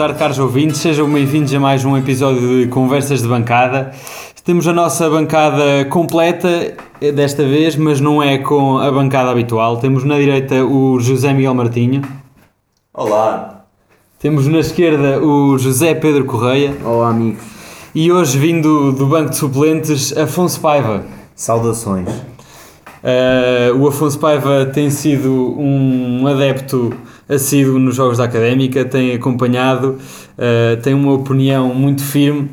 tarde, caros ouvintes. Sejam bem-vindos a mais um episódio de Conversas de Bancada. Temos a nossa bancada completa desta vez, mas não é com a bancada habitual. Temos na direita o José Miguel Martinho. Olá. Temos na esquerda o José Pedro Correia. Olá, amigos. E hoje, vindo do banco de suplentes, Afonso Paiva. Saudações. Uh, o Afonso Paiva tem sido um adepto assíduo nos Jogos da Académica, tem acompanhado, uh, tem uma opinião muito firme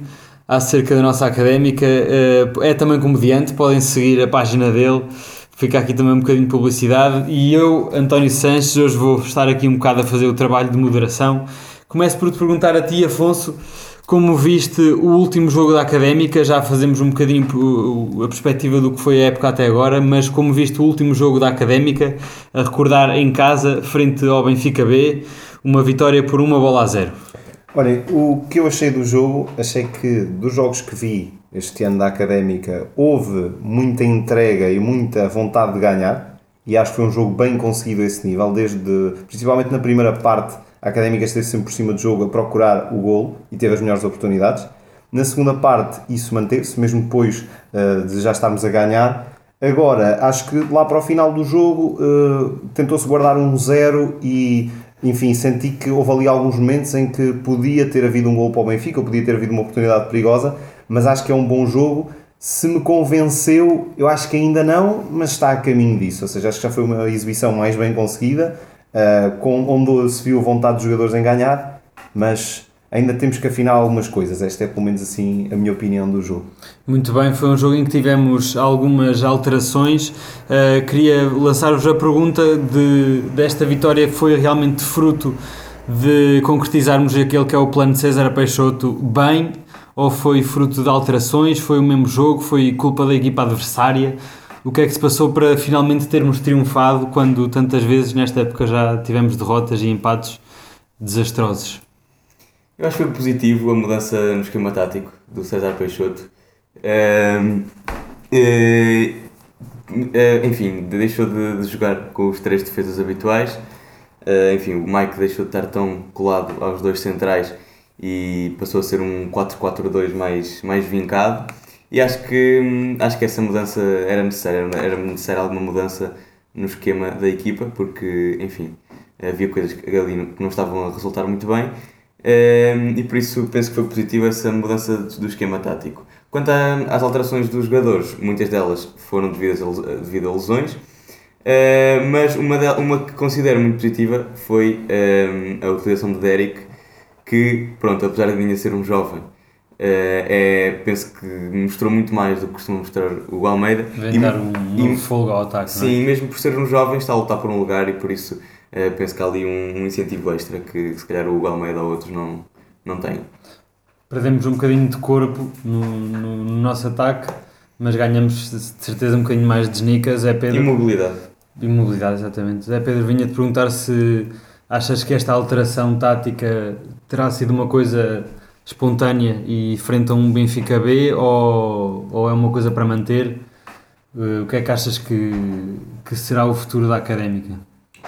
acerca da nossa Académica, uh, é também comediante, podem seguir a página dele, fica aqui também um bocadinho de publicidade. E eu, António Sanches, hoje vou estar aqui um bocado a fazer o trabalho de moderação. Começo por te perguntar a ti, Afonso, como viste o último jogo da Académica, já fazemos um bocadinho a perspectiva do que foi a época até agora, mas como viste o último jogo da Académica, a recordar em casa, frente ao Benfica B, uma vitória por uma bola a zero. Olhem, o que eu achei do jogo, achei que dos jogos que vi este ano da Académica, houve muita entrega e muita vontade de ganhar, e acho que foi um jogo bem conseguido a esse nível, desde, principalmente na primeira parte, a Académica esteve sempre por cima do jogo a procurar o gol e teve as melhores oportunidades. Na segunda parte, isso manteve-se, mesmo depois uh, de já estarmos a ganhar. Agora, acho que lá para o final do jogo uh, tentou-se guardar um zero e, enfim, senti que houve ali alguns momentos em que podia ter havido um gol para o Benfica, ou podia ter havido uma oportunidade perigosa, mas acho que é um bom jogo. Se me convenceu, eu acho que ainda não, mas está a caminho disso. Ou seja, acho que já foi uma exibição mais bem conseguida uh, com, onde se viu vontade dos jogadores em ganhar, mas ainda temos que afinar algumas coisas. Esta é pelo menos assim a minha opinião do jogo. Muito bem, foi um jogo em que tivemos algumas alterações. Uh, queria lançar-vos a pergunta de desta vitória foi realmente fruto de concretizarmos aquele que é o plano de César Peixoto bem ou foi fruto de alterações? Foi o mesmo jogo? Foi culpa da equipa adversária? O que é que se passou para finalmente termos triunfado quando tantas vezes nesta época já tivemos derrotas e empates desastrosos? Eu acho que foi positivo a mudança no esquema tático do César Peixoto. Uh, uh, uh, enfim, deixou de, de, jogar com os três defesas habituais. Eh, enfim, o Mike deixou de estar tão colado aos dois centrais e passou a ser um 4-4-2 mais, mais vincado. E acho que, acho que essa mudança era necessária, era necessária alguma mudança no esquema da equipa, porque, enfim, havia coisas que não estavam a resultar muito bem hum, e por isso penso que foi positiva essa mudança do esquema tático. Quanto às alterações dos jogadores, muitas delas foram devidas a, devido a lesões, hum, mas uma, de, uma que considero muito positiva foi a utilização de Derek, que, pronto, apesar de ainda ser um jovem, é, penso que mostrou muito mais do que costuma mostrar o Almeida. Vem e, dar um novo e, fogo ao ataque. Sim, é? mesmo por ser um jovem, está a lutar por um lugar e por isso uh, penso que há ali um, um, incentivo extra que se calhar o Almeida ou outros não, não têm. Perdemos um bocadinho de corpo no, no, no nosso ataque, mas ganhamos de certeza um bocadinho mais de genicas. É Pedro. Imobilidade. Imobilidade, exatamente. É Pedro, vinha-te perguntar se achas que esta alteração tática terá sido uma coisa espontânea e frente a um Benfica B ou, ou é uma coisa para manter? Uh, o que é que achas que, que será o futuro da Académica?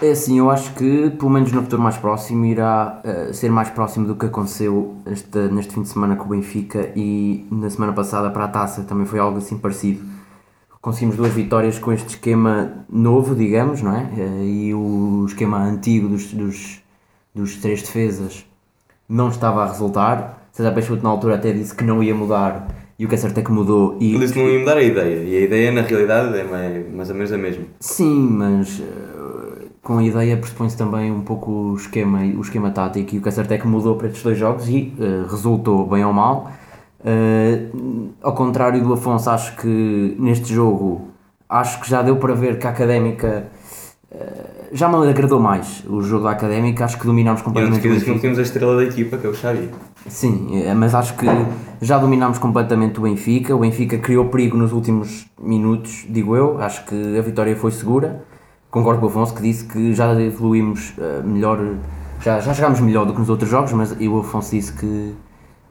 É assim, eu acho que, pelo menos no futuro mais próximo, irá uh, ser mais próximo do que aconteceu este, neste fim de semana com o Benfica e na semana passada para a taça também foi algo assim parecido. Conseguimos duas vitórias com este esquema novo, digamos, não é? Uh, e o esquema antigo dos, dos, dos três defesas não estava a resultar. César Peixoto na altura até disse que não ia mudar e o que é certo é que mudou. E Ele disse que não ia mudar a ideia e a ideia na realidade é mais, ou menos a mesma. Sim, mas uh, com a ideia pressupõe-se também um pouco o esquema, o esquema tático e o que é certo é que mudou para estes dois jogos e uh, resultou bem ou mal. Uh, ao contrário do Afonso, acho que neste jogo acho que já deu para ver que a Académica já me agradou mais o jogo da Académica, acho que dominámos completamente. E não que não temos a estrela da equipa, que é o Xavi. Sim, é, mas acho que já dominámos completamente o Benfica. O Benfica criou perigo nos últimos minutos, digo eu. Acho que a vitória foi segura. Concordo com o Afonso que disse que já evoluímos uh, melhor, já, já jogámos melhor do que nos outros jogos, mas o Afonso disse que,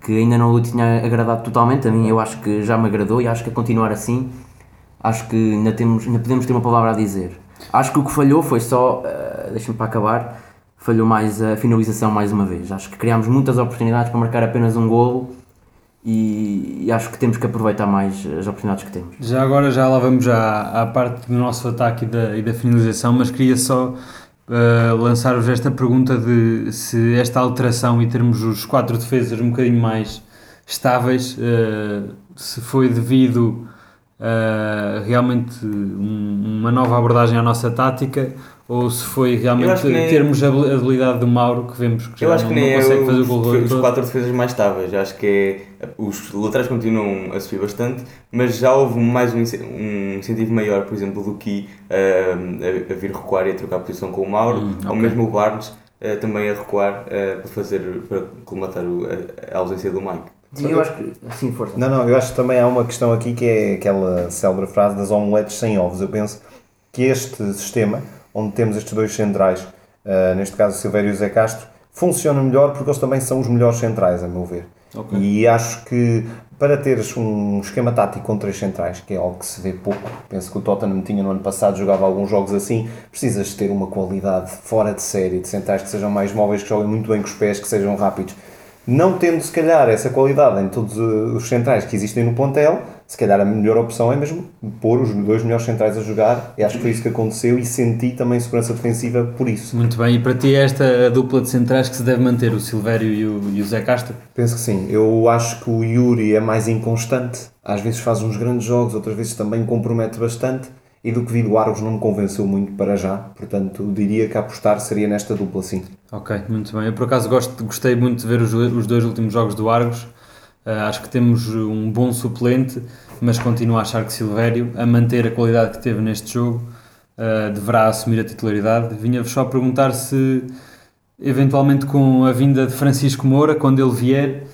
que ainda não o tinha agradado totalmente. A mim, eu acho que já me agradou e acho que a continuar assim, acho que ainda, temos, ainda podemos ter uma palavra a dizer. Acho que o que falhou foi só, uh, deixa-me para acabar, falhou mais a finalização mais uma vez. Acho que criámos muitas oportunidades para marcar apenas um golo e, e acho que temos que aproveitar mais as oportunidades que temos. Já agora já lá vamos à, à parte do nosso ataque e da, e da finalização, mas queria só uh, lançar-vos esta pergunta de se esta alteração e termos os quatro defesas um bocadinho mais estáveis, uh, se foi devido a realmente um, uma nova abordagem à nossa tática ou se foi realmente nem... termos a habilidade do Mauro que vemos que eu já acho não, que nem não consegue é fazer o gol os quatro defesas mais estáveis acho que é, os laterais continuam a subir bastante mas já houve mais um, um incentivo maior por exemplo do que uh, a, a, vir recuar e a trocar a posição com o Mauro hum, okay. ou mesmo o Barnes uh, também a recuar uh, para fazer para colmatar o, a, a ausência do Mike Sim, eu acho que sim, força. Não, não, eu acho que também há uma questão aqui que é aquela célebre frase das omeletes sem ovos. Eu penso que este sistema onde temos estes dois centrais, uh, neste caso o Silvério e o Zé Castro, funcionam melhor porque eles também são os melhores centrais, a meu ver. Okay. E acho que para teres um esquema tático com três centrais, que é algo que se vê pouco, penso que o Tottenham tinha no ano passado, jogava alguns jogos assim, precisas ter uma qualidade fora de série, de centrais que sejam mais móveis, que joguem muito bem com os pés, que sejam rápidos. Não tendo, se calhar, essa qualidade em todos os centrais que existem no Pontel, se calhar a melhor opção é mesmo pôr os dois melhores centrais a jogar. E acho que foi isso que aconteceu e senti também segurança defensiva por isso. Muito bem, e para ti é esta dupla de centrais que se deve manter, o Silvério e o, e o Zé Castro? Penso que sim. Eu acho que o Yuri é mais inconstante. Às vezes faz uns grandes jogos, outras vezes também compromete bastante e do que vi do Argos não me convenceu muito para já, portanto diria que apostar seria nesta dupla sim. Ok, muito bem. Eu por acaso gosto, gostei muito de ver os, os dois últimos jogos do Argos, acho que temos um bom suplente, mas continuo a achar que Silvério, a manter a qualidade que teve neste jogo, uh, deverá assumir a titularidade. Vinha-vos só perguntar se eventualmente com a vinda de Francisco Moura, quando ele vier,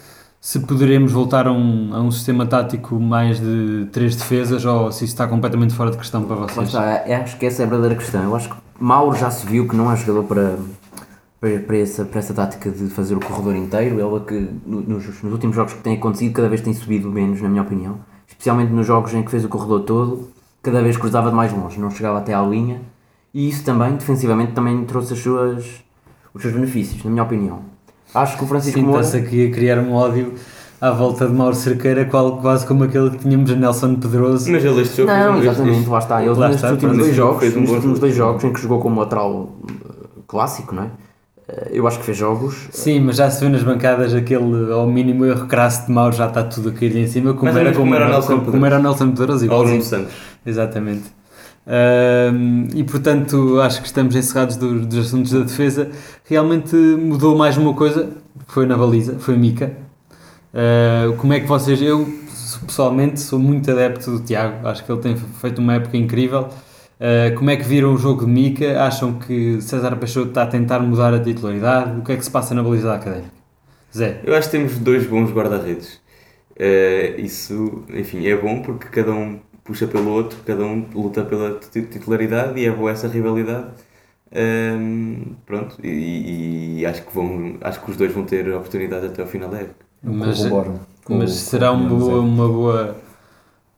se poderemos voltar a um, a um sistema tático mais de três defesas ou se isso está completamente fora de questão para vocês? Está, é, acho que essa é a verdadeira questão. Eu acho que Mauro já se viu que não é jogador para, para, para, essa, para essa tática de fazer o corredor inteiro. Ele é que nos, nos últimos jogos que tem acontecido, cada vez tem subido menos, na minha opinião. Especialmente nos jogos em que fez o corredor todo, cada vez cruzava de mais longe, não chegava até à linha. E isso também, defensivamente, também trouxe as suas, os seus benefícios, na minha opinião. Acho que o Francisco Moura... Sinta-se aqui a criar um ódio à volta de Mauro Cerqueira, quase como aquele que tínhamos a Nelson Pedroso. Mas ele este jogo Não, exatamente, este... lá está. Ele lá nestes últimos dois jogos, um últimos dois jogos em que jogou como lateral eh, clássico, não é? Eh, eu acho que fez jogos. Sim, mas já se vê nas bancadas aquele, ao mínimo erro crasso de Mauro, já está tudo a cair em cima, como, era, como, era, Nelson como, como era Nelson Pedroso. Bruno Santos. Exatamente. Uh, e portanto acho que estamos encerrados do, dos assuntos da defesa. Realmente mudou mais uma coisa, foi na baliza, foi Mica. Uh, como é que vocês, eu pessoalmente sou muito adepto do Tiago, acho que ele tem feito uma época incrível. Uh, como é que viram o jogo de Mica? Acham que César Peixoto está a tentar mudar a titularidade? O que é que se passa na baliza da académica? Zé? Eu acho que temos dois bons guarda-redes. Uh, isso, enfim, é bom porque cada um puxa pelo outro, cada um luta pela titularidade e é boa essa rivalidade. Um, pronto, e, e, acho, que vão, acho que os dois vão ter oportunidade até ao final da época. Mas, mas será uma boa, uma boa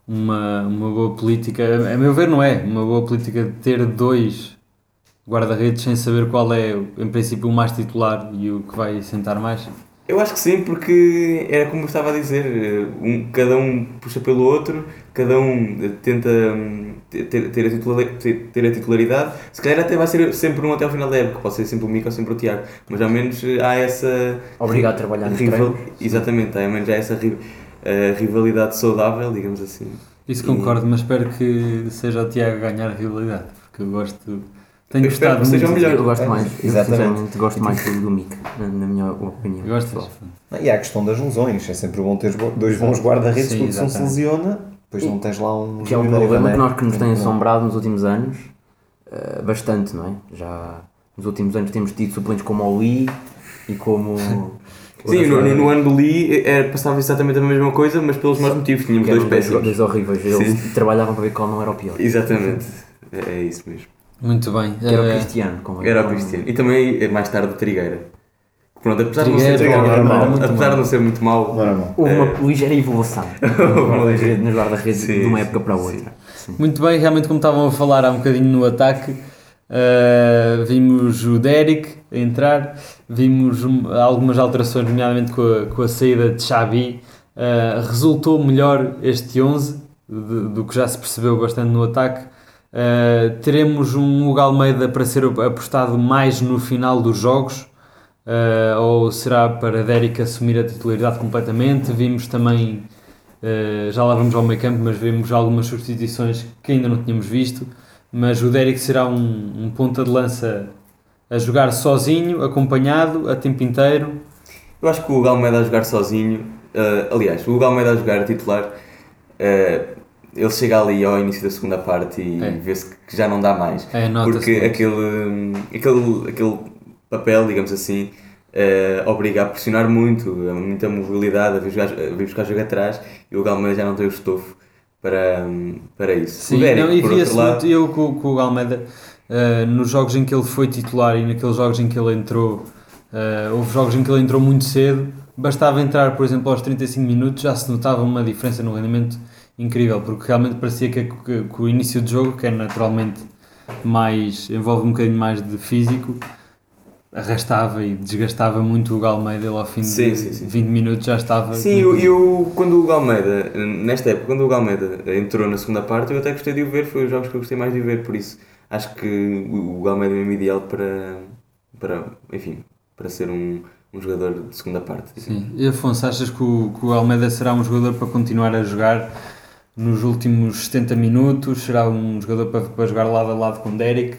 uma, uma boa política, a meu ver não é, uma boa política de ter dois guarda-redes sem saber qual é em princípio o mais titular e o que vai sentar mais? Eu acho que sim, porque era como eu estava a dizer, um, cada um puxa pelo outro, cada um tenta hum, ter, ter, a titularidade, ter a titularidade. Se calhar até vai ser sempre um até o final da época, pode ser sempre o Mico ou sempre o Tiago, mas ao menos há essa. Obrigado a trabalhar rival, Exatamente, ao menos há essa rivalidade saudável, digamos assim. Isso concordo, e... mas espero que seja o Tiago a ganhar a rivalidade, porque eu gosto tenho eu gostado muito. Seja melhor. Eu gosto é, mais, exatamente. gosto mais do Mick, na, na, minha opinião. Gostas? E há a questão das lesões. É sempre bom ter dois bons guarda-redes, porque se um se lesiona, depois não tens lá um. Que é um problema que, nós, que nos tem assombrado nos últimos anos, uh, bastante, não é? Já nos últimos anos temos tido suplentes como o Lee e como. Sim, no, no, ano do Lee era, passava exatamente a mesma coisa, mas pelos mesmos motivos. Tínhamos dois péssimos. Dois horríveis. Eles trabalhavam para ver qual não era o pior. Exatamente. É, é isso mesmo. Muito bem. Que era o eh, Cristiano. Como era o Cristiano. E também, eh, mais tarde, o Trigueira. Pronto, apesar de não ser, Trigueira, mal, apesar de não ser muito mau. Houve uma é... ligeira evolução nos guarda-redes de uma época para a outra. Sim. Muito bem, realmente como estavam a falar há um bocadinho no ataque, Uh, vimos o Derek entrar, vimos um, algumas alterações, nomeadamente com a, com a saída de Xavi. Uh, resultou melhor este 11 do, do que já se percebeu bastante no ataque. Uh, teremos um Hugo Almeida para ser apostado mais no final dos jogos, ou será para Derek assumir a titularidade completamente? Vimos também, já lá vamos ao meio campo, mas vimos algumas substituições que ainda não tínhamos visto mas o Derek será um, um ponta de lança a jogar sozinho, acompanhado, a tempo inteiro. Eu acho que o Galmeida a jogar sozinho, uh, aliás, o Galmeida a jogar titular, uh, ele chega ali ao início da segunda parte e é. vê-se que já não dá mais. É, porque aquele, aquele, aquele papel, digamos assim, uh, obriga a pressionar muito, muita mobilidade, a vir, jogar, a vir buscar jogo atrás e o Galmeida já não tem o estofo para, para isso. Sim, não, e via-se muito, eu com, com o Almeida, uh, nos jogos em que ele foi titular e naqueles jogos em que ele entrou, uh, houve jogos em que ele entrou muito cedo, bastava entrar, por exemplo, aos 35 minutos, já se notava uma diferença no rendimento incrível, porque realmente parecia que, que, que o início do jogo, que é naturalmente mais, envolve um bocadinho mais de físico, arrastava e desgastava muito o Galmeida, ele ao fim sim, de sim, sim. 20 minutos já estava. Sim, eu, eu, quando o Galmeida, nesta época, quando o Galmeida entrou na segunda parte, eu até gostei de o ver, foi os jogos que eu gostei mais de ver, por isso acho que o Galmeida é mesmo ideal para, para enfim, para ser um, um jogador de segunda parte. Sim, e Afonso, achas que o, que o Almeida será um jogador para continuar a jogar nos últimos 70 minutos? Será um jogador para, para jogar lado a lado com o Derek?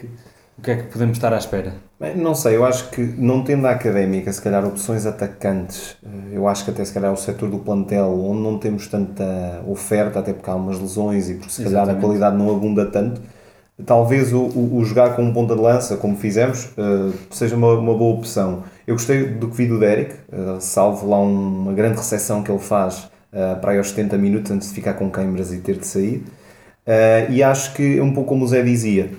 O que é que podemos estar à espera? Bem, não sei, eu acho que não tendo a académica, se calhar opções atacantes, eh, eu acho que até se calhar o setor do plantel onde não temos tanta oferta, até porque há umas lesões e porque se calhar Exatamente. a qualidade não abunda tanto, talvez o, o, o jogar com um ponta de lança, como fizemos, uh, seja uma, uma boa opção. Eu gostei do que vi do Derek, uh, salvo lá um, uma grande recepção que ele faz uh, para aí aos 70 minutos antes de ficar com câimbras e ter de sair. e acho que é um pouco como o Zé dizia,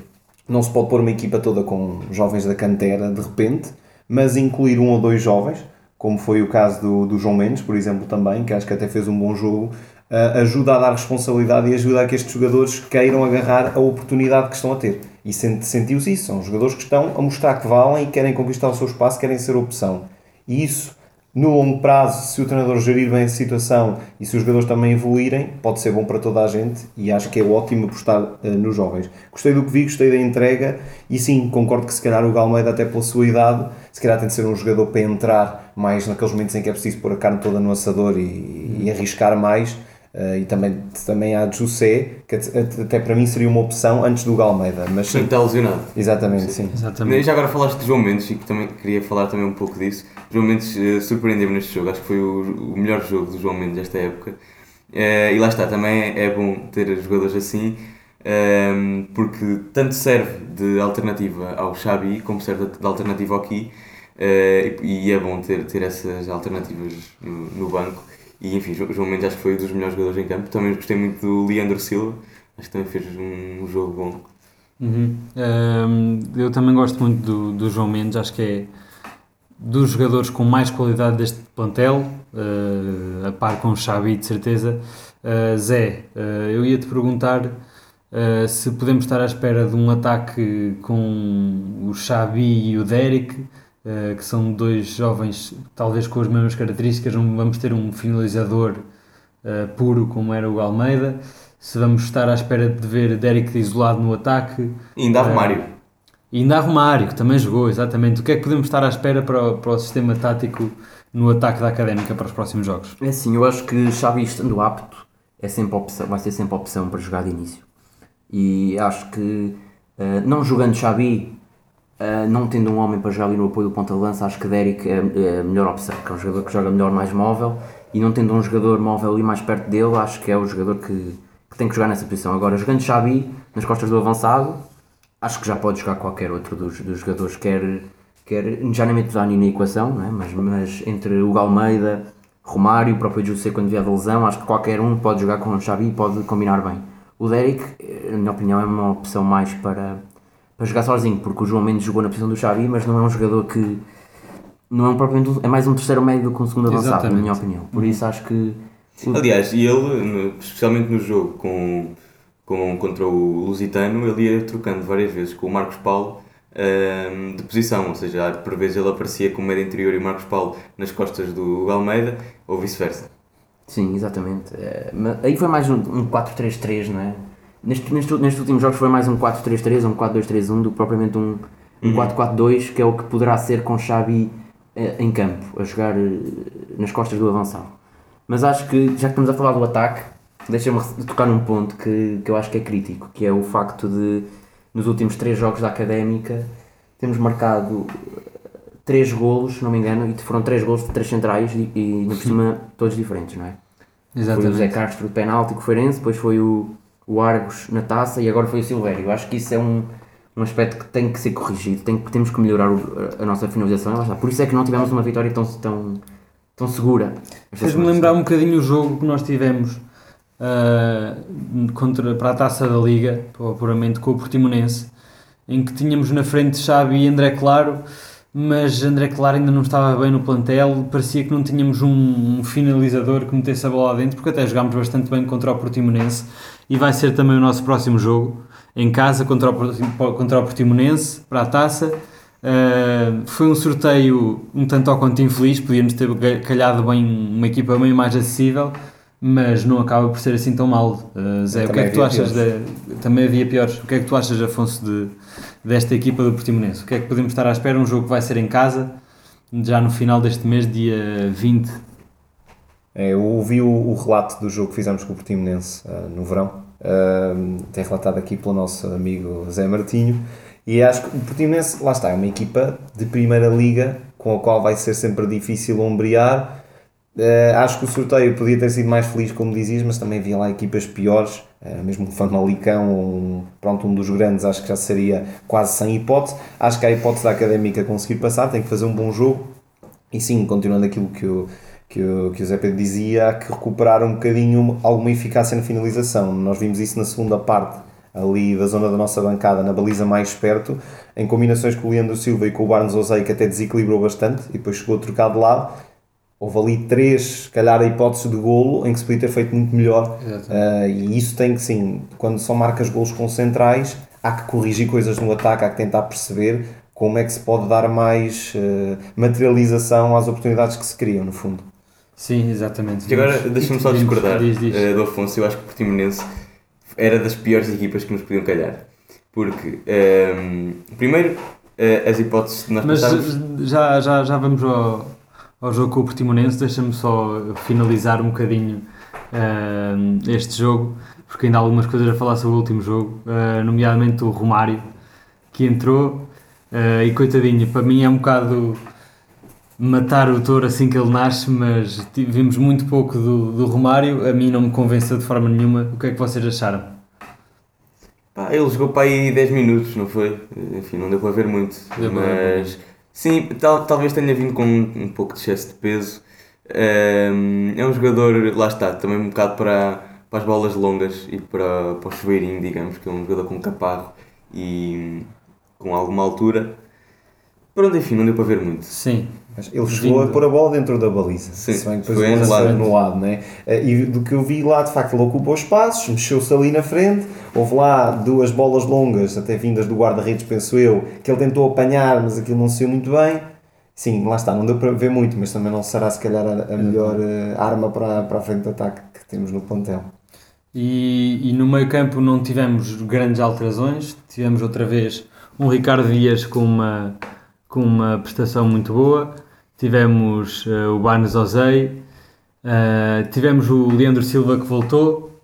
não se pode pôr uma equipa toda com jovens da cantera de repente, mas incluir um ou dois jovens, como foi o caso do, do João Mendes, por exemplo, também, que acho que até fez um bom jogo, ajuda a dar responsabilidade e ajuda a que estes jogadores queiram agarrar a oportunidade que estão a ter. E sentiu-se isso, são jogadores que estão a mostrar que valem e querem conquistar o seu espaço, querem ser opção. E isso no longo prazo, se o treinador gerir bem a situação e se os jogadores também evoluírem, pode ser bom para toda a gente e acho que é ótimo apostar uh, nos jovens. Gostei do que vi, gostei da entrega e sim, concordo que se calhar o Galmeida, até pela sua idade, se calhar tem de ser um jogador para entrar mais naqueles momentos em que é preciso pôr a carne toda no assador e, e arriscar mais Uh, e também, também há José, que até para mim seria uma opção antes do Galmeida. Mas sim, está lesionado. Exatamente, sim. sim. Exatamente. Já agora falaste de João Mendes e que também queria falar também um pouco disso. João Mendes uh, surpreendeu-me neste jogo, acho que foi o, o, melhor jogo do João Mendes desta época. Uh, e lá está, também é, bom ter jogadores assim, ehm, porque tanto serve de alternativa ao Xabi como serve de alternativa ao Ki. E, e, é bom ter, ter essas alternativas no, no banco e enfim, João Mendes acho que foi um dos melhores jogadores em campo. Também gostei muito do Leandro Silva, acho que também fez um, jogo bom. Uhum. Um, eu também gosto muito do, do João Mendes, acho que é dos jogadores com mais qualidade deste plantel, uh, a par com o Xavi, de certeza. Uh, Zé, uh, eu ia te perguntar se podemos estar à espera de um ataque com o Xavi e o Derek eh, que são dois jovens, talvez com as mesmas características, vamos ter um finalizador uh, puro como era o Almeida, se vamos estar à espera de ver Derek isolado no ataque. E ainda há eh, Romário. E ainda há Romário, que também jogou, exatamente. O que é que podemos estar à espera para o, para o sistema tático no ataque da Académica para os próximos jogos? É assim, eu acho que Xavi estando apto é sempre opção, vai ser sempre opção para jogar de início. E acho que, uh, não jogando Xavi, Uh, não tendo um homem para jogar ali no apoio do ponta de lança, acho que Derek é, é a melhor opção, que é um jogador que joga melhor, mais móvel, e não tendo um jogador móvel ali mais perto dele, acho que é o jogador que, que tem que jogar nessa posição. Agora, jogando Xabi nas costas do avançado, acho que já pode jogar qualquer outro dos, dos jogadores, quer, quer já nem meto Dani na equação, não é? mas, mas entre o Galmeida, Romário, o próprio José quando vier da lesão, acho que qualquer um pode jogar com o Xabi e pode combinar bem. O Derek, na minha opinião, é uma opção mais para para jogar sozinho, porque o João Mendes jogou na posição do Xavi, mas não é um jogador que não é um propriamente é mais um terceiro médio do que um segundo avançado, na minha opinião. Por isso acho que Aliás, e ele, especialmente no jogo com, com, contra o Lusitano, ele ia trocando várias vezes com o Marcos Paulo ehm, de posição, ou seja, por vezes ele aparecia como médio interior e o Marcos Paulo nas costas do Almeida, ou vice-versa. Sim, exatamente. É, mas aí foi mais um, um 4-3-3, não é? Neste, neste, nestes últimos jogos foi mais um 4-3-3 ou um 4-2-3-1 do que propriamente um, um 4-4-2, que é o que poderá ser com Xabi eh, em campo, a jogar eh, nas costas do avançado. Mas acho que, já que estamos a falar do ataque, deixa-me tocar num ponto que, que eu acho que é crítico, que é o facto de, nos últimos três jogos da Académica, temos marcado três golos, se não me engano, e foram três golos de três centrais e, e por cima todos diferentes, não é? Exatamente. Foi o Zé Castro de penalti com o Feirense, depois foi o, o Argos na taça e agora foi o Silvério. Acho que isso é um, um aspecto que tem que ser corrigido, tem, temos que melhorar o, a, nossa finalização. Por isso é que não tivemos uma vitória tão, tão, tão segura. Fez-me lembrar um bocadinho o jogo que nós tivemos uh, contra, para a taça da Liga, puramente com o Portimonense, em que tínhamos na frente Xavi e André Claro mas André Claro ainda não estava bem no plantel, parecia que não tínhamos um, um, finalizador que metesse a bola lá dentro, porque até jogámos bastante bem contra o Portimonense e vai ser também o nosso próximo jogo, em casa contra o, contra o Portimonense, para a taça. Uh, foi um sorteio um tanto ao quanto infeliz, podíamos ter calhado bem uma equipa bem mais acessível, mas não acaba por ser assim tão mal. Uh, Zé, o que é que tu achas? De, também havia piores. O que é que tu achas, Afonso, de, desta equipa do Portimonense? O que é que podemos estar à espera? Um jogo que vai ser em casa, já no final deste mês, dia 20. É, eu ouvi o, o, relato do jogo que fizemos com o Portimonense uh, no verão, uh, tem relatado aqui pelo nosso amigo Zé Martinho, e acho que o Portimonense, lá está, é uma equipa de primeira liga com a qual vai ser sempre difícil ombrear Uh, acho que o sorteio podia ter sido mais feliz, como dizias, mas também havia lá equipas piores, uh, mesmo o Famalicão, um, pronto, um dos grandes, acho que já seria quase sem hipótese. Acho que há hipótese da Académica conseguir passar, tem que fazer um bom jogo. E sim, continuando aquilo que o, que o, que o Zé Pedro dizia, há que recuperar um bocadinho alguma eficácia na finalização. Nós vimos isso na segunda parte, ali da zona da nossa bancada, na baliza mais perto, em combinações com o Leandro Silva e com o Barnes Osei, que até desequilibrou bastante e depois chegou a trocar de lado houve ali três, se calhar, hipóteses de golo em que se podia ter feito muito melhor. Uh, e isso tem que, sim, quando são marcas golos com centrais, há que corrigir coisas no ataque, há que tentar perceber como é que se pode dar mais uh, materialização às oportunidades que se criam, no fundo. Sim, exatamente. E agora, deixa-me só discordar diz, diz. Uh, do Afonso, eu acho que o Portimonense era das piores equipas que nos podiam calhar. Porque, um, primeiro, as hipóteses que nós Mas já, já, já vamos ao ao jogo com o Portimonense, deixa-me só finalizar um bocadinho uh, este jogo, porque ainda há algumas coisas a falar sobre o último jogo, uh, nomeadamente o Romário, que entrou uh, e coitadinho, para mim é um bocado matar o touro assim que ele nasce, mas vimos muito pouco do, do Romário, a mim não me convenceu de forma nenhuma. O que é que vocês acharam? Pá, ele jogou para aí 10 minutos, não foi? Enfim, não deu para ver muito, deu mas Sim, tal, talvez tenha vindo com um, um pouco de excesso de peso. É um jogador, lá está, também um bocado para, para as bolas longas e para, para o chuveirinho, digamos, que é um jogador com caparro e com alguma altura. Pronto, enfim, não deu para ver muito. Sim. Mas ele chegou a pôr a bola dentro da baliza. Sim, se bem que depois o lado. no lado, né? Eh, e do que eu vi lá, de facto, ele ocupou espaços, mexeu-se ali na frente. Houve lá duas bolas longas, até vindas do guarda-redes, penso eu, que ele tentou apanhar, mas aquilo não saiu muito bem. Sim, lá está, não deu para ver muito, mas também não será se calhar a, a melhor uh, arma para, para a frente de ataque que temos no plantel. E, e no meio campo não tivemos grandes alterações, tivemos outra vez um Ricardo Dias com uma, com uma prestação muito boa, tivemos uh, o Barnes Ozei, uh, tivemos o Leandro Silva que voltou,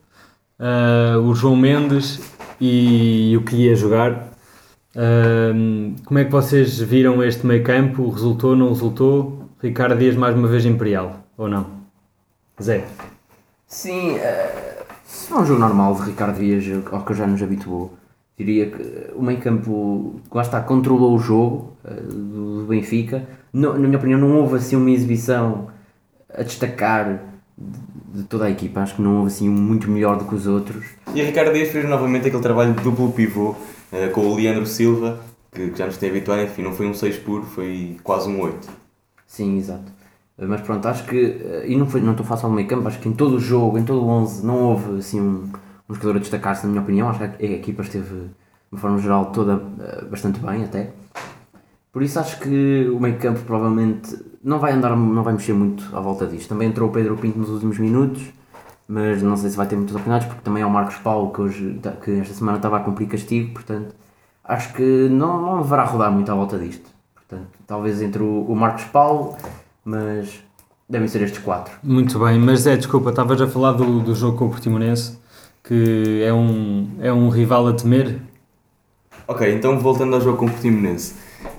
uh, o João Mendes e, e o que ia jogar. como é que vocês viram este meio campo? Resultou, não resultou? Ricardo Dias mais uma vez imperial, ou não? Zé? Sim, é um jogo normal de Ricardo Dias, ao que já nos habituou diria que o meio campo, lá está, controlou o jogo uh, do Benfica. No, na minha opinião, não houve assim uma exibição a destacar de, de, toda a equipa. Acho que não houve assim muito melhor do que os outros. E a Ricardo Dias fez novamente aquele trabalho de duplo pivô uh, com o Leandro Silva, que, que já nos tem habituado. Enfim, não foi um 6 puro, foi quase um 8. Sim, exato. Mas pronto, acho que, e não, foi, não estou a falar só do meio campo, acho que em todo o jogo, em todo o 11, não houve assim um um jogador a destacar-se, na minha opinião. Acho que a equipa esteve, de uma forma geral, toda uh, bastante bem até. Por isso acho que o meio campo provavelmente não vai andar, não vai mexer muito à volta disto. Também entrou o Pedro Pinto nos últimos minutos, mas não sei se vai ter muitas oportunidades, porque também é o Marcos Paulo que, hoje, que esta semana estava a cumprir castigo, portanto acho que não, não deverá rodar muito à volta disto. Portanto, talvez entre o, o Marcos Paulo, mas devem ser estes quatro. Muito bem, mas é, desculpa, estavas a falar do, do jogo com o Portimonense, que é um, é um rival a temer. Ok, então voltando ao jogo com o Portimonense.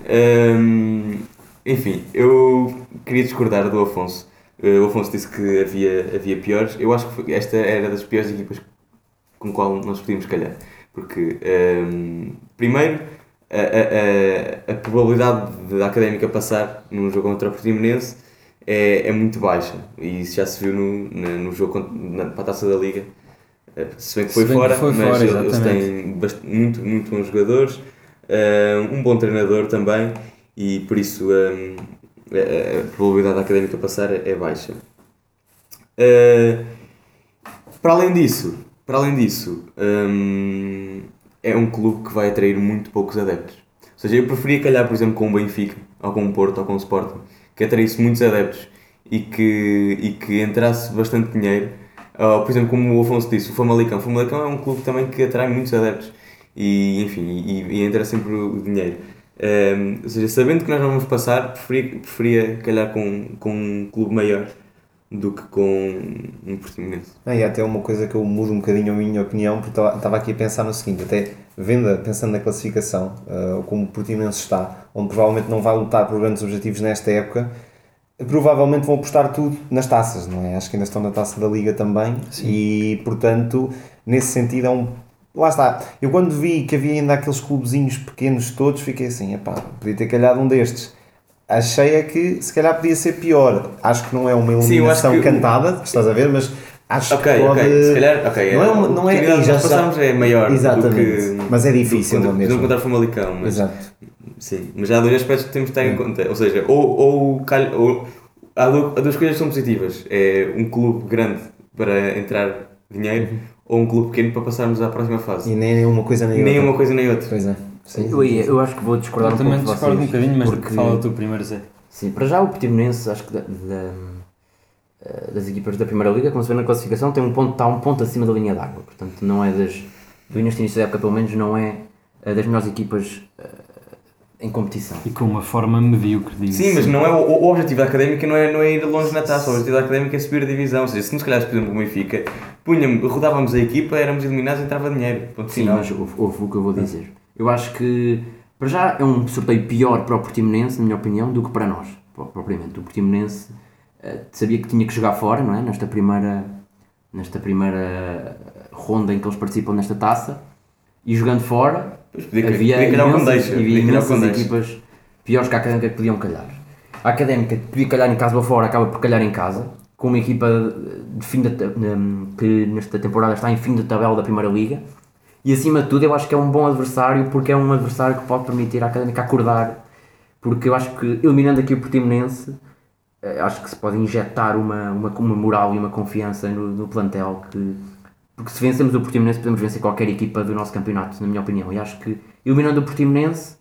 Um, enfim, eu queria discordar do Afonso. Uh, o Afonso disse que havia, havia piores. Eu acho que esta era das piores equipas com qual nós podíamos calhar. Porque, um, primeiro, a, a, a, a probabilidade da Académica passar num jogo contra o Portimonense é, é muito baixa. E isso já se viu no, no, no jogo contra, na, para a Taça da Liga. Eh, se bem que foi, bem fora, que foi mas fora, eles têm muito, muito bons jogadores, um bom treinador também, e por isso um, a, a, probabilidade da Académica passar é, é baixa. Uh, para além disso, para além disso, um, é um clube que vai atrair muito poucos adeptos. Ou seja, eu preferia calhar, por exemplo, com o Benfica, ou com o Porto, ou com o Sporting, que atraísse muitos adeptos e que, e que entrasse bastante dinheiro. Ou, por exemplo, como o Afonso disse, o Famalicão. O Famalicão é um clube também que atrai muitos adeptos e, enfim, e, e entra sempre o dinheiro. Um, ou seja, sabendo que nós vamos passar, preferia, preferia calhar com, com um clube maior do que com um Portimonense. Ah, e até uma coisa que eu mudo um bocadinho a minha opinião, porque estava aqui a pensar no seguinte, até vendo, pensando na classificação, uh, como o Portimonense está, onde provavelmente não vai lutar por grandes objetivos nesta época, provavelmente vão apostar tudo nas taças, não é? Acho que ainda estão na taça da Liga também Sim. e, portanto, nesse sentido é um lá está. Eu quando vi que havia ainda aqueles clubezinhos pequenos todos, fiquei assim, epá, podia ter calhado um destes. Achei é que se calhar podia ser pior. Acho que não é uma eliminação Sim, cantada, estás a ver, mas acho okay, que pode... Ok, se calhar, ok. Não é, não é, já passamos é maior Exatamente, que, mas é difícil do, mesmo. Não contar Famalicão, mas... Exato. Sim, mas há dois aspectos que temos de ter em é. conta. Ou seja, ou, ou, ou há duas coisas que são positivas. É um clube grande para entrar dinheiro uhum ou um clube pequeno para passarmos à próxima fase. E nem uma coisa nem, nem outra. uma coisa nem outra. Pois é. Sim, eu, eu acho que vou discordar eu um também pouco discordo um bocadinho, mas porque... fala tu primeiro, Zé. Sim, para já o Portimonense, acho que da, da, eh, das equipas da Primeira Liga, como se vê na classificação, tem um ponto, está um ponto acima da linha d'água. Portanto, não é das, do início da época, pelo menos, não é eh, das melhores equipas uh, em competição. E com uma forma medíocre, digo. Sim, mas não é, o, o objetivo da académica não é, não é ir longe na taça, o objetivo da académica é subir a divisão. Ou seja, se nos calhasse, por exemplo, o Benfica, punhamos, rodávamos a equipa, éramos eliminados e entrava dinheiro. Ponto Sim, final. mas houve o que eu vou dizer. Eu acho que, para já, é um sorteio pior para o Portimonense, na minha opinião, do que para nós, propriamente. O Portimonense uh, sabia que tinha que jogar fora, não é? Nesta primeira, nesta primeira ronda em que eles participam nesta taça, e jogando fora podia, havia podia imensas, havia imensas equipas piores que a Académica que podiam calhar. A Académica podia calhar em casa ou fora, acaba por calhar em casa, com uma equipa de fim de, que nesta temporada está em fim de tabela da Primeira Liga. E acima de tudo, eu acho que é um bom adversário, porque é um adversário que pode permitir à Académica acordar. Porque eu acho que, eliminando aqui o Portimonense, eh, acho que se pode injetar uma, uma, uma moral e uma confiança no, no plantel que porque se vencemos o Portimonense, podemos vencer qualquer equipa do nosso campeonato, na minha opinião. E acho que, eliminando o Portimonense,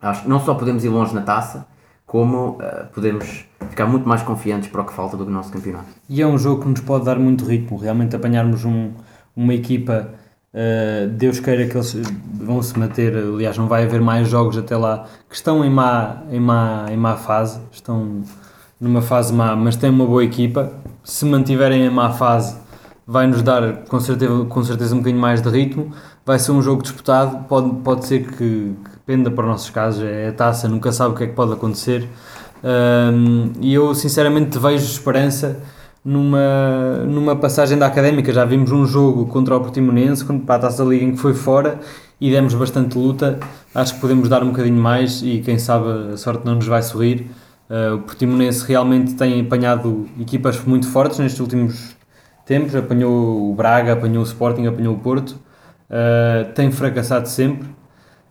acho que não só podemos ir longe na taça, como uh, podemos ficar muito mais confiantes para o que falta do nosso campeonato. E é um jogo que nos pode dar muito ritmo, realmente apanharmos um, uma equipa, uh, Deus queira que eles vão se manter, aliás não vai haver mais jogos até lá, que estão em má, em má, em má fase, estão numa fase má, mas têm uma boa equipa, se mantiverem em má fase vai nos dar com certeza, com certeza um bocadinho mais de ritmo. Vai ser um jogo disputado, pode, pode ser que, que dependa para os nossos casos, é a taça, nunca sabe o que é que pode acontecer. Um, e eu sinceramente vejo esperança numa, numa passagem da académica. Já vimos um jogo contra o Portimonense, para a taça da Liga em que foi fora e demos bastante luta. Acho que podemos dar um bocadinho mais e quem sabe a sorte não nos vai sorrir. Uh, o Portimonense realmente tem apanhado equipas muito fortes nestes últimos tempos, apanhou o Braga, apanhou o Sporting, apanhou o Porto, uh, tem fracassado sempre.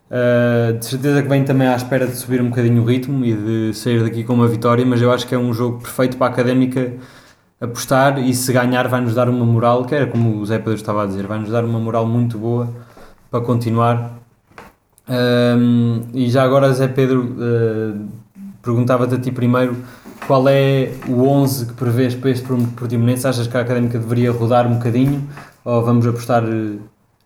Uh, de certeza que vem também à espera de subir um bocadinho o ritmo e de sair daqui com uma vitória, mas eu acho que é um jogo perfeito para a académica apostar e se ganhar vai-nos dar uma moral, que era como o Zé Pedro estava a dizer, vai-nos dar uma moral muito boa para continuar. Um, e já agora, Zé Pedro, uh, perguntava-te a ti primeiro qual é o 11 que prevês para este Portimonense? Achas que a Académica deveria rodar um bocadinho ou vamos apostar eh,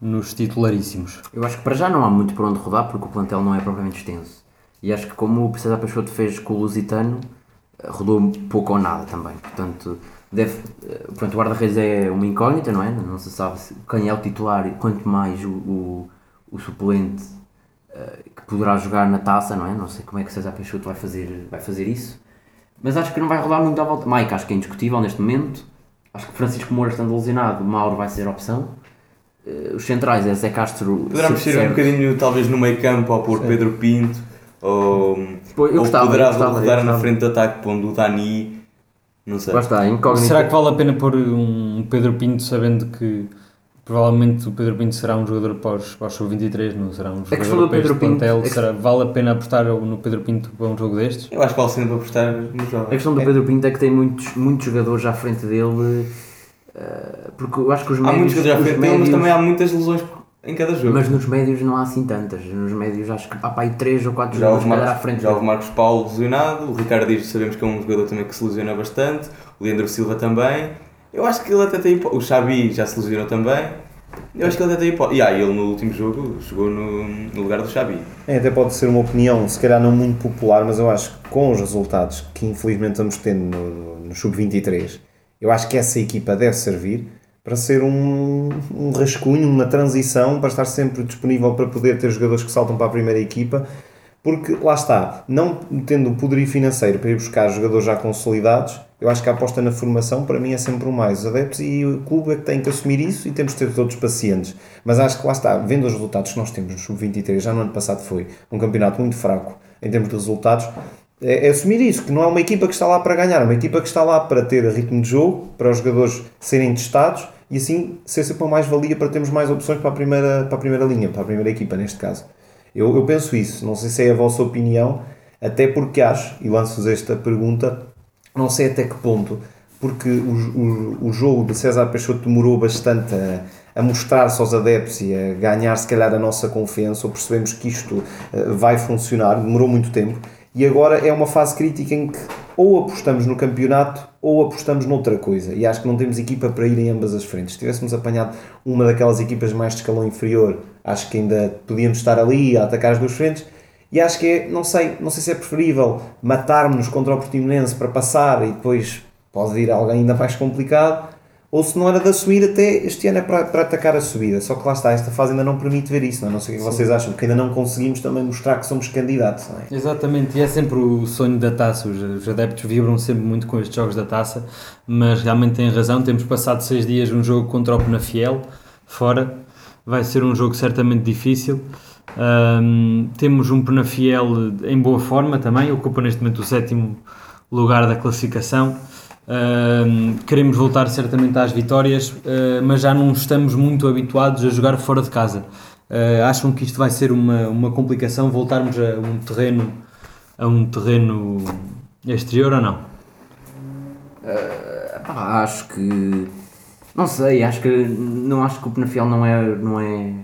nos titularíssimos? Eu acho que para já não há muito por onde rodar porque o plantel não é propriamente extenso. E acho que como o César Peixoto fez com o Lusitano, eh, rodou pouco ou nada também. Portanto, deve, eh, portanto o guarda-redes é uma incógnita, não é? Não se sabe quem é o titular, quanto mais o, o, o suplente que poderá jogar na taça, não é? Não sei como é que César Peixoto vai fazer, vai fazer isso. Mas acho que não vai rodar muito à volta. Mike acho que é indiscutível neste momento. Acho que Francisco Moura estando lesionado, Mauro vai ser a opção. Uh, os centrais é Zé Castro. Poderá mexer um bocadinho, talvez no meio campo, ao pôr Pedro Pinto. Ou, Pô, ou gostava, poderá gostava, rodar na gostava. frente de ataque, pondo o Dani. Não sei. Está. Será que vale a pena pôr um Pedro Pinto sabendo que provavelmente o Pedro Pinto será um jogador para os, para os sub-23, não será um questão jogador do para este Pedro Pinto plantel? é que- Será, vale a pena apostar no Pedro Pinto para um jogo destes? Eu acho que vale sempre apostar no A jogo. questão do Pedro Pinto é que tem muitos, muitos jogadores à frente dele. eh, porque eu acho que os Há médios. muitos jogadores à frente dele, mas médios- também há muitas lesões em cada jogo. Mas nos médios não há assim tantas. Nos médios acho que há para aí 3 ou 4 Já jogadores calhar à Marcos, frente já houve. Marcos Paulo lesionado, o Ricardo Dias sabemos que é um jogador também que se lesiona bastante, o Leandro Silva também. Eu acho que ele até tem hipó- O Xabi já se lesionou também. Eu acho que ele até tem hipótese. E ah, ele no último jogo jogou no, no lugar do Xabi. É, até pode ser uma opinião, se calhar não muito popular, mas eu acho que com os resultados que infelizmente vamos tendo no, no Sub-23, eu acho que essa equipa deve servir para ser um, um rascunho, uma transição, para estar sempre disponível para poder ter jogadores que saltam para a primeira equipa, porque lá está, não tendo o poderio financeiro para ir buscar jogadores já consolidados, eu acho que a aposta na formação para mim é sempre o mais. Os adeptos e o clube é que têm que assumir isso e temos de ter todos pacientes. Mas acho que lá está, vendo os resultados que nós temos no Sub-23, já no ano passado foi um campeonato muito fraco em termos de resultados, é, é assumir isso, que não é uma equipa que está lá para ganhar, é uma equipa que está lá para ter ritmo de jogo, para os jogadores serem testados e assim ser sempre uma mais-valia para termos mais opções para a primeira, para a primeira linha, para a primeira equipa neste caso. Eu, eu penso isso, não sei se é a vossa opinião, até porque acho, e lanço-vos esta pergunta, não sei até que ponto, porque o, o, o jogo de César Peixoto demorou bastante a, a mostrar-se aos adeptos e a ganhar se calhar a nossa confiança, ou percebemos que isto eh, vai funcionar, demorou muito tempo, e agora é uma fase crítica em que ou apostamos no campeonato ou apostamos noutra coisa, e acho que não temos equipa para ir em ambas as frentes. Se tivéssemos apanhado uma daquelas equipas mais de escalão inferior, acho que ainda podíamos estar ali a atacar as duas frentes, e acho que é, não sei, não sei se é preferível matarmos contra o Portimonense para passar e depois pode vir alguém ainda mais complicado, ou se não era de assumir até este ano é para, para atacar a subida. Só que lá está, esta fase ainda não permite ver isso, não, é? não sei o que vocês acham, porque ainda não conseguimos também mostrar que somos candidatos, é? Exatamente, e é sempre o sonho da taça. Os, os adeptos vibram sempre muito com estes jogos da taça, mas realmente têm razão. Temos passado seis dias um jogo contra o Penafiel, fora. Vai ser um jogo certamente difícil. Ahm, temos um Penafiel em boa forma também, ocupa neste momento o sétimo lugar da classificação. Ahm, queremos voltar certamente às vitórias, ah, mas já não estamos muito habituados a jogar fora de casa. Ah, acham que isto vai ser uma, uma complicação voltarmos a um terreno a um terreno exterior ou não? Pá, acho que. Não sei, acho que. Não acho que o Penafiel não é, não é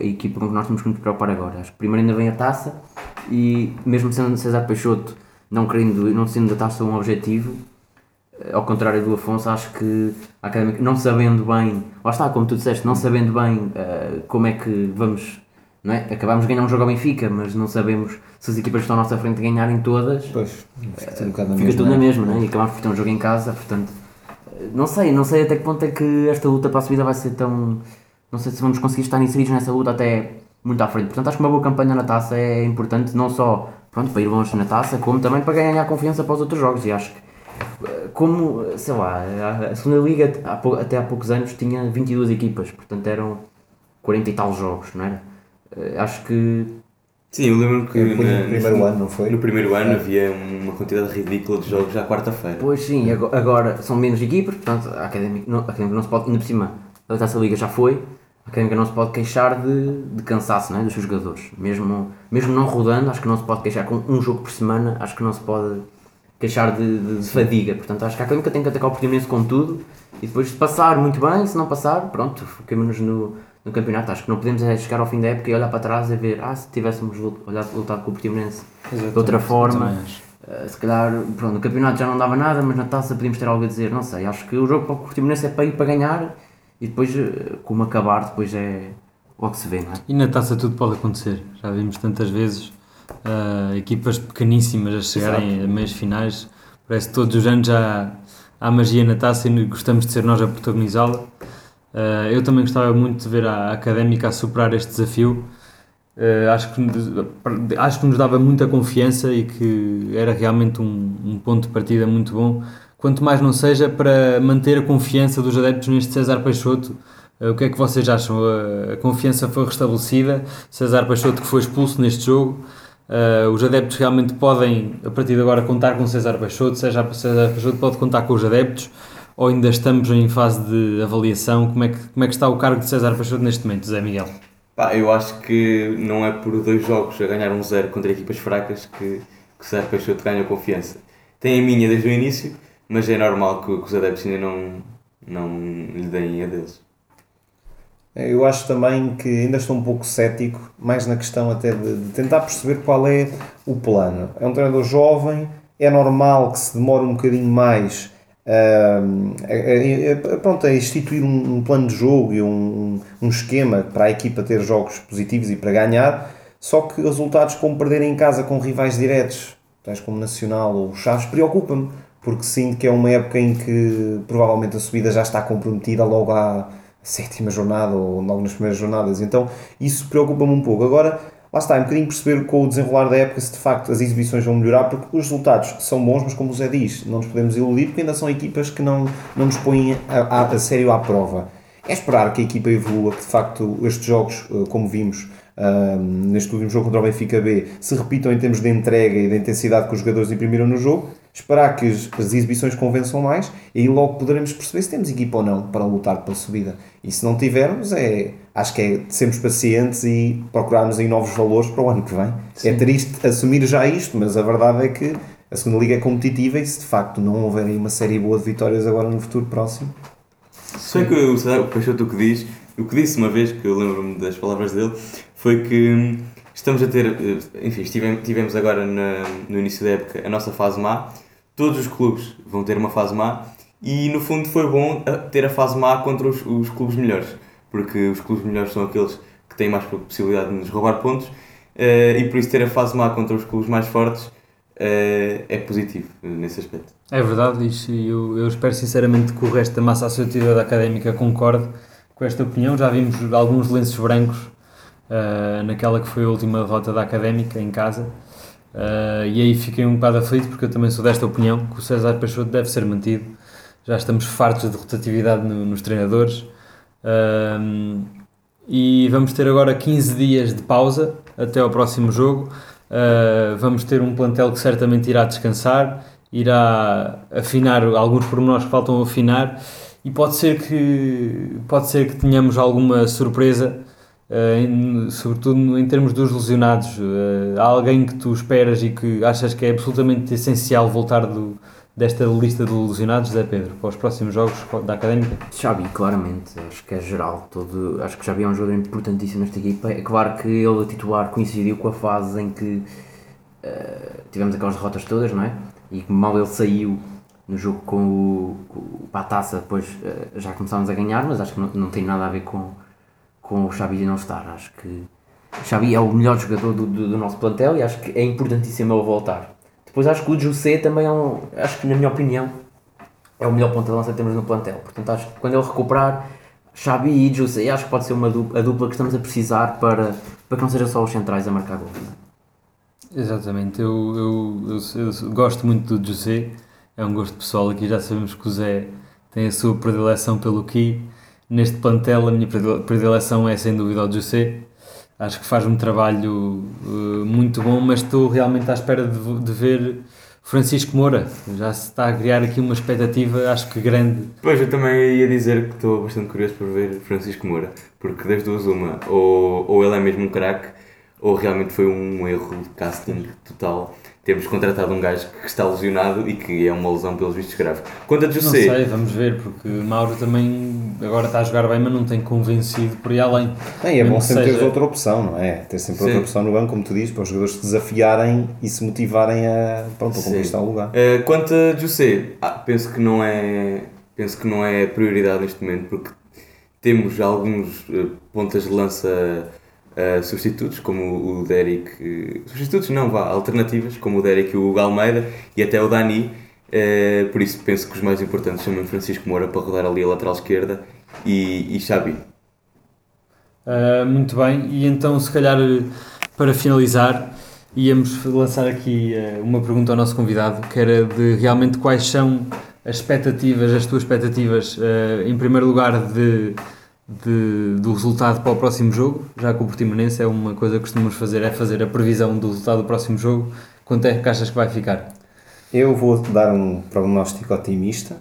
a equipa com que nós temos que nos preocupar agora. Acho que primeiro ainda vem a taça e, mesmo sendo César Peixoto, não, querendo, não sendo a taça um objetivo, eh, ao contrário do Afonso, acho que a Académica, não sabendo bem, lá está, como tu disseste, não sabendo bem eh, como é que vamos. Não é? Acabámos de ganhar um jogo ao Benfica, mas não sabemos se as equipas que estão à nossa frente ganharem todas Pois, fica tudo um na fica mesma, tudo na é? mesma, né? E acabámos por ter um jogo em casa, portanto. Não sei, não sei até que ponto é que esta luta para a subida vai ser tão. Não sei se vamos conseguir estar inseridos nessa luta até muito à frente. Portanto, acho que uma boa campanha na taça é importante, não só pronto, para ir longe na taça, como também para ganhar confiança para os outros jogos. E acho que, eh, como, sei lá, a- segunda Liga até há poucos anos tinha 22 equipas, portanto eram 40 e tal jogos, não era? Eh, Acho que Sim, eu lembro que no na- primeiro ano, não foi? no primeiro ano havia uma quantidade ridícula de jogos já quarta-feira. Pois sim, ago- agora são menos equipas, portanto a Académica não, a Académica não se pode, ainda por cima, a Taça Liga já foi, a Académica não se pode queixar de, de cansaço não é, dos seus jogadores. Mesmo, mesmo não rodando, acho que não se pode queixar com um jogo por semana, acho que não se pode queixar de, de, de fadiga. Portanto, acho que a Académica tem que atacar o Portimonense com tudo e depois se passar muito bem, se não passar, pronto, ficamos no, no campeonato. Acho que não podemos é chegar ao fim da época e olhar para trás e ver, ah, se tivéssemos olhado, lutado com o Portimonense de outra forma. Uh, se calhar, pronto, no campeonato já não dava nada, mas na taça podíamos ter algo a dizer, não sei. Acho que o jogo para o Portimonense é para ir para ganhar e depois, uh, como acabar, depois é logo se vê, não é? E na taça tudo pode acontecer. Já vimos tantas vezes uh, equipas pequeníssimas a chegarem Exato. a meias finais. Parece que todos os anos já há magia na taça e gostamos de ser nós a protagonizá-la. Uh, eu também gostava muito de ver a Académica a superar este desafio. Uh, acho, que, acho que nos dava muita confiança e que era realmente um, um, ponto de partida muito bom. Quanto mais não seja para manter a confiança dos adeptos neste César Peixoto. Uh, o que é que vocês acham? A, confiança foi restabelecida. César Peixoto que foi expulso neste jogo. Os adeptos realmente podem, a partir de agora, contar com César Peixoto, seja César Peixoto pode contar com os adeptos, ou ainda estamos em fase de avaliação? Como é que, como é que está o cargo de César Peixoto neste momento, Zé Miguel? Pá, eu acho que não é por dois jogos a ganhar um zero contra equipas fracas que, que César Peixoto ganha confiança. Tem a minha desde o início, mas é normal que, que os adeptos ainda não, não lhe deem a deles. Eu acho também que ainda estou um pouco cético, mais na questão até de, de, tentar perceber qual é o plano. É um treinador jovem, é normal que se demore um bocadinho mais a, a, pronto, a instituir um, um, plano de jogo e um, um esquema para a equipa ter jogos positivos e para ganhar, só que resultados como perder em casa com rivais diretos, tais como Nacional ou Chaves, preocupa-me, porque sinto que é uma época em que provavelmente a subida já está comprometida logo à sétima jornada ou logo nas primeiras jornadas. Então isso preocupa-me um pouco. Agora, lá está, é um bocadinho perceber com o desenrolar da época se de facto as exibições vão melhorar, porque os resultados são bons, mas como o Zé diz, não nos podemos iludir porque ainda são equipas que não, não nos põem a, a, a sério à prova. É esperar que a equipa evolua, que de facto estes jogos, eh, como vimos, neste último jogo contra o Benfica B, se repitam em termos de entrega e da intensidade que os jogadores imprimiram no jogo, esperar que as, exibições convençam mais e aí logo poderemos perceber se temos equipa ou não para lutar pela subida. E se não tivermos, é, acho que é sermos pacientes e procurarmos aí novos valores para o ano que vem. É Sim. É triste assumir já isto, mas a verdade é que a segunda liga é competitiva e se de facto não houver aí uma série boa de vitórias agora no futuro próximo. Sei que o, o Peixoto o que diz, o que disse uma vez, que eu lembro-me das palavras dele, foi que hum, estamos a ter, eh, enfim, tivemos, tivemos agora na, no início da época a nossa fase má, todos os clubes vão ter uma fase má e no fundo foi bom eh, ter a fase má contra os, os clubes melhores, porque os clubes melhores são aqueles que têm mais possibilidade de nos roubar pontos uh, e por isso ter a fase má contra os clubes mais fortes uh, é positivo nesse aspecto. É verdade, e eu, eu espero sinceramente que o resto da massa associativa académica concorde com esta opinião. Já vimos alguns lenços brancos uh, naquela que foi a última derrota da Académica em casa. Uh, e aí fiquei um bocado aflito porque eu também sou desta opinião que o César Peixoto deve ser mantido. Já estamos fartos de rotatividade no, nos treinadores. Uh, e vamos ter agora 15 dias de pausa até ao próximo jogo. Uh, vamos ter um plantel que certamente irá descansar, irá afinar alguns pormenores que faltam afinar e pode ser que pode ser que tenhamos alguma surpresa Uh, sobretudo em termos dos lesionados, uh, há alguém que tu esperas e que achas que é absolutamente essencial voltar do, desta lista de lesionados, Zé Pedro, para os próximos jogos da Académica? Xabi, claramente, acho que é geral, todo, acho que Xabi é um jogador importantíssimo nesta equipa, é claro que ele a titular coincidiu com a fase em que uh, tivemos aquelas derrotas todas, não é? E mal ele saiu no jogo com o, com, a taça, depois já começámos a ganhar, mas acho que não, não tem nada a ver com com o Xavi não estar. Acho que o Xavi é o melhor jogador do, do, do, nosso plantel e acho que é importantíssimo ele voltar. Depois acho que o José também é um, acho que na minha opinião, é o melhor ponta de lança que temos no plantel. Portanto, acho que quando ele recuperar, Xavi e José, acho que pode ser uma dupla, a dupla que estamos a precisar para, para que não seja só os centrais a marcar gols. Exatamente, eu, eu, eu, eu, gosto muito do José, é um gosto pessoal aqui, já sabemos que o Zé tem a sua predileção pelo Ki neste plantel a minha predileção é sem dúvida o José. Acho que faz um trabalho uh, muito bom, mas estou realmente à espera de, de, ver Francisco Moura. Já se está a criar aqui uma expectativa, acho que grande. Pois, eu também ia dizer que estou bastante curioso por ver Francisco Moura, porque das duas uma, ou, ou ele é mesmo um craque, ou realmente foi um erro de casting total termos contratado um gajo que está lesionado e que é uma lesão pelos vistos grave. Quanto a Não José, sei, vamos ver, porque Mauro também agora está a jogar bem, mas não tem convencido por aí além. Bem, é bom sempre seja- outra opção, não é? Ter sempre outra Sim. opção no banco, como tu dizes, para os jogadores se desafiarem e se motivarem a, pronto, a Sim. conquistar o lugar. Uh, quanto a José, ah, penso que não é penso que não é prioridade neste momento porque temos alguns uh, pontas de lança uh, substitutos como o Derek uh, substitutos não vá alternativas como o Derek e o Almeida e até o Dani. Uh, por isso penso que os mais importantes são mesmo Francisco Moura para rodar ali a lateral esquerda e, e Xabi. Ah, muito bem, e então se calhar para finalizar íamos lançar aqui uma pergunta ao nosso convidado que era de realmente quais são as expectativas, as tuas expectativas em primeiro lugar de, de- do resultado para o próximo jogo, já que o Portimonense é uma coisa que costumamos fazer, é fazer a previsão do resultado do próximo jogo, quanto é que achas que vai ficar? Eu vou dar um prognóstico otimista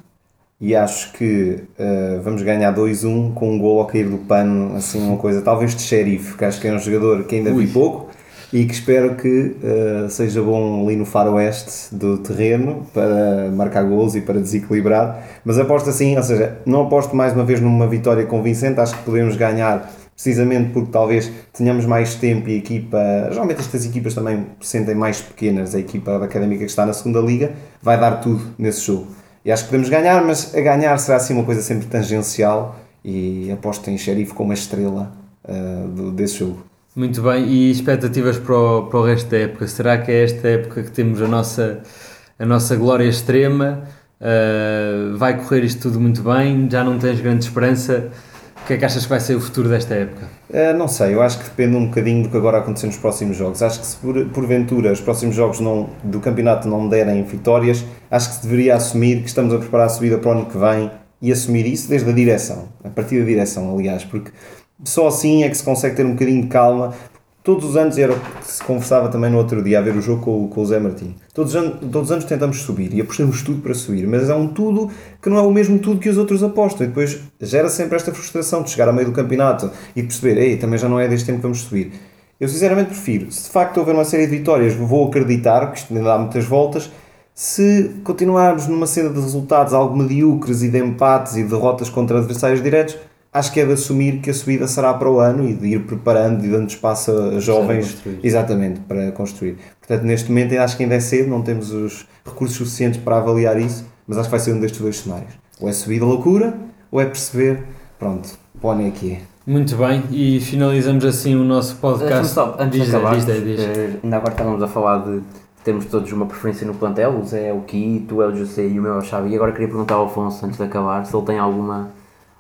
e acho que eh, vamos ganhar 2-1 com um gol ao cair do pano, assim uma coisa, talvez de xerife, que acho que é um jogador que ainda vi pouco e que espero que eh, seja bom ali no faroeste do terreno para marcar gols e para desequilibrar, mas aposto assim, ou seja, não aposto mais uma vez numa vitória convincente, acho que podemos ganhar precisamente porque talvez tenhamos mais tempo e a equipa, geralmente estas equipas também se sentem mais pequenas, a equipa Académica que está na segunda liga vai dar tudo nesse jogo. E acho que podemos ganhar, mas a ganhar será assim uma coisa sempre tangencial e aposto em xerife como a estrela do, desse jogo. Muito bem, e expectativas para o, para o resto da época? Será que é esta época que temos a nossa, a nossa glória extrema? Uh, vai correr isto tudo muito bem? Já não tens grande esperança? O que é que achas que vai ser o futuro desta época? Ah, não sei, eu acho que depende um bocadinho do que agora acontecer nos próximos jogos. Acho que se por, porventura os próximos jogos não, do campeonato não derem vitórias, acho que se deveria assumir que estamos a preparar a subida para o ano que vem e assumir isso desde a direção, a partir da direção, aliás, porque só assim é que se consegue ter um bocadinho de calma. Todos os anos, era o que se conversava também no outro dia, a ver o jogo com, com o Zé Martim. Todos todos os anos tentamos subir e apostamos tudo para subir, mas é um tudo que não é o mesmo tudo que os outros apostam. E depois gera sempre esta frustração de chegar ao meio do campeonato e perceber, ei, também já não é deste ano que vamos subir. Eu sinceramente prefiro, se de facto houver uma série de vitórias, vou acreditar, que isto ainda dá muitas voltas, se continuarmos numa cena de resultados algo medíocres e de empates e derrotas contra adversários diretos, acho que é de assumir que a subida será para o ano e de ir preparando e dando espaço a jovens construir. exatamente para construir. Portanto, neste momento acho que ainda é cedo, não temos os recursos suficientes para avaliar isso, mas acho que vai ser um destes dois cenários. Ou é subida loucura, ou é perceber, pronto, põe aqui é. Muito bem, e finalizamos assim o nosso podcast. só, antes Diz, de acabar, diz, diz, diz. eh, ainda agora estávamos a falar de termos todos uma preferência no plantel, o Zé é o Ki, tu é o José e o meu é o Xavi. E agora queria perguntar ao Afonso, antes de acabar, se ele tem alguma,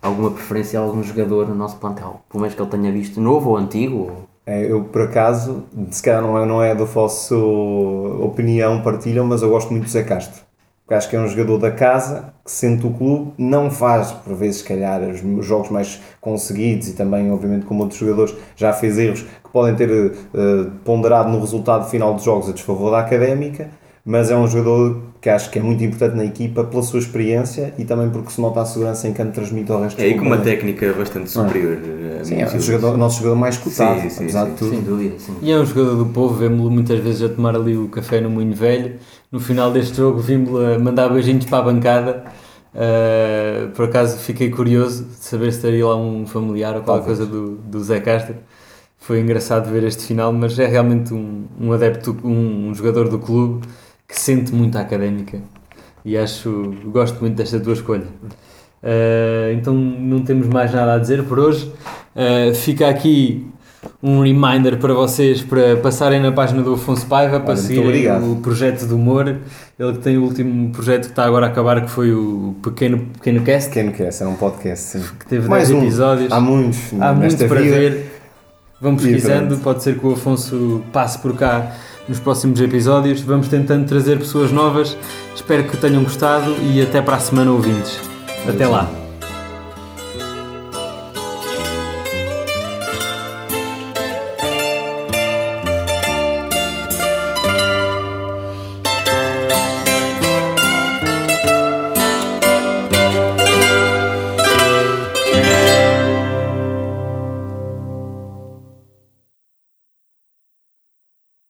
alguma preferência a algum jogador no nosso plantel. Pelo menos que ele tenha visto novo ou antigo. É, Eu, por acaso, se calhar não é, não é da vossa opinião, partilham, mas eu gosto muito do Zé Castro. Porque acho que é um jogador da casa, que sente o clube, não faz, por vezes, se calhar, os os jogos mais conseguidos e também, obviamente, como outros jogadores, já fez erros que podem ter eh, ponderado no resultado final dos jogos a desfavor da académica, mas é um jogador que acho que é muito importante na equipa pela sua experiência e também porque se nota a segurança em campo transmite ao resto é aí do com uma técnica bastante superior a Sim, mim, é o, jogador, o nosso jogador mais cotado, Sim, sim, apesar sim, de tudo. Sem dúvida, sim. E é um jogador do povo, vemos-lo muitas vezes a tomar ali o café no Moinho Velho. No final deste jogo vimos-lo a mandar beijinhos para a bancada. Uh, por acaso fiquei curioso de saber se estaria lá um familiar ou qualquer Talvez. coisa do, do Zé Castro. Foi engraçado ver este final, mas é realmente um, um adepto, um, um jogador do clube que sente muito a académica. E acho, gosto muito desta tua escolha. Uh, então não temos mais nada a dizer por hoje. Uh, fica aqui um reminder para vocês para passarem na página do Afonso Paiva para seguirem obrigado. o projeto de humor. Ele que tem o último projeto que está agora a acabar, que foi o Pequeno, Pequeno Cast, Pequeno que é, era um podcast, sim. que teve Mais 10 um. episódios. Há muitos. Há muito para vida. ver. Vão pesquisando, pode ser que o Afonso passe por cá nos próximos episódios. Vamos tentando trazer pessoas novas. Espero que tenham gostado e até para a semana, ouvintes. Até lá.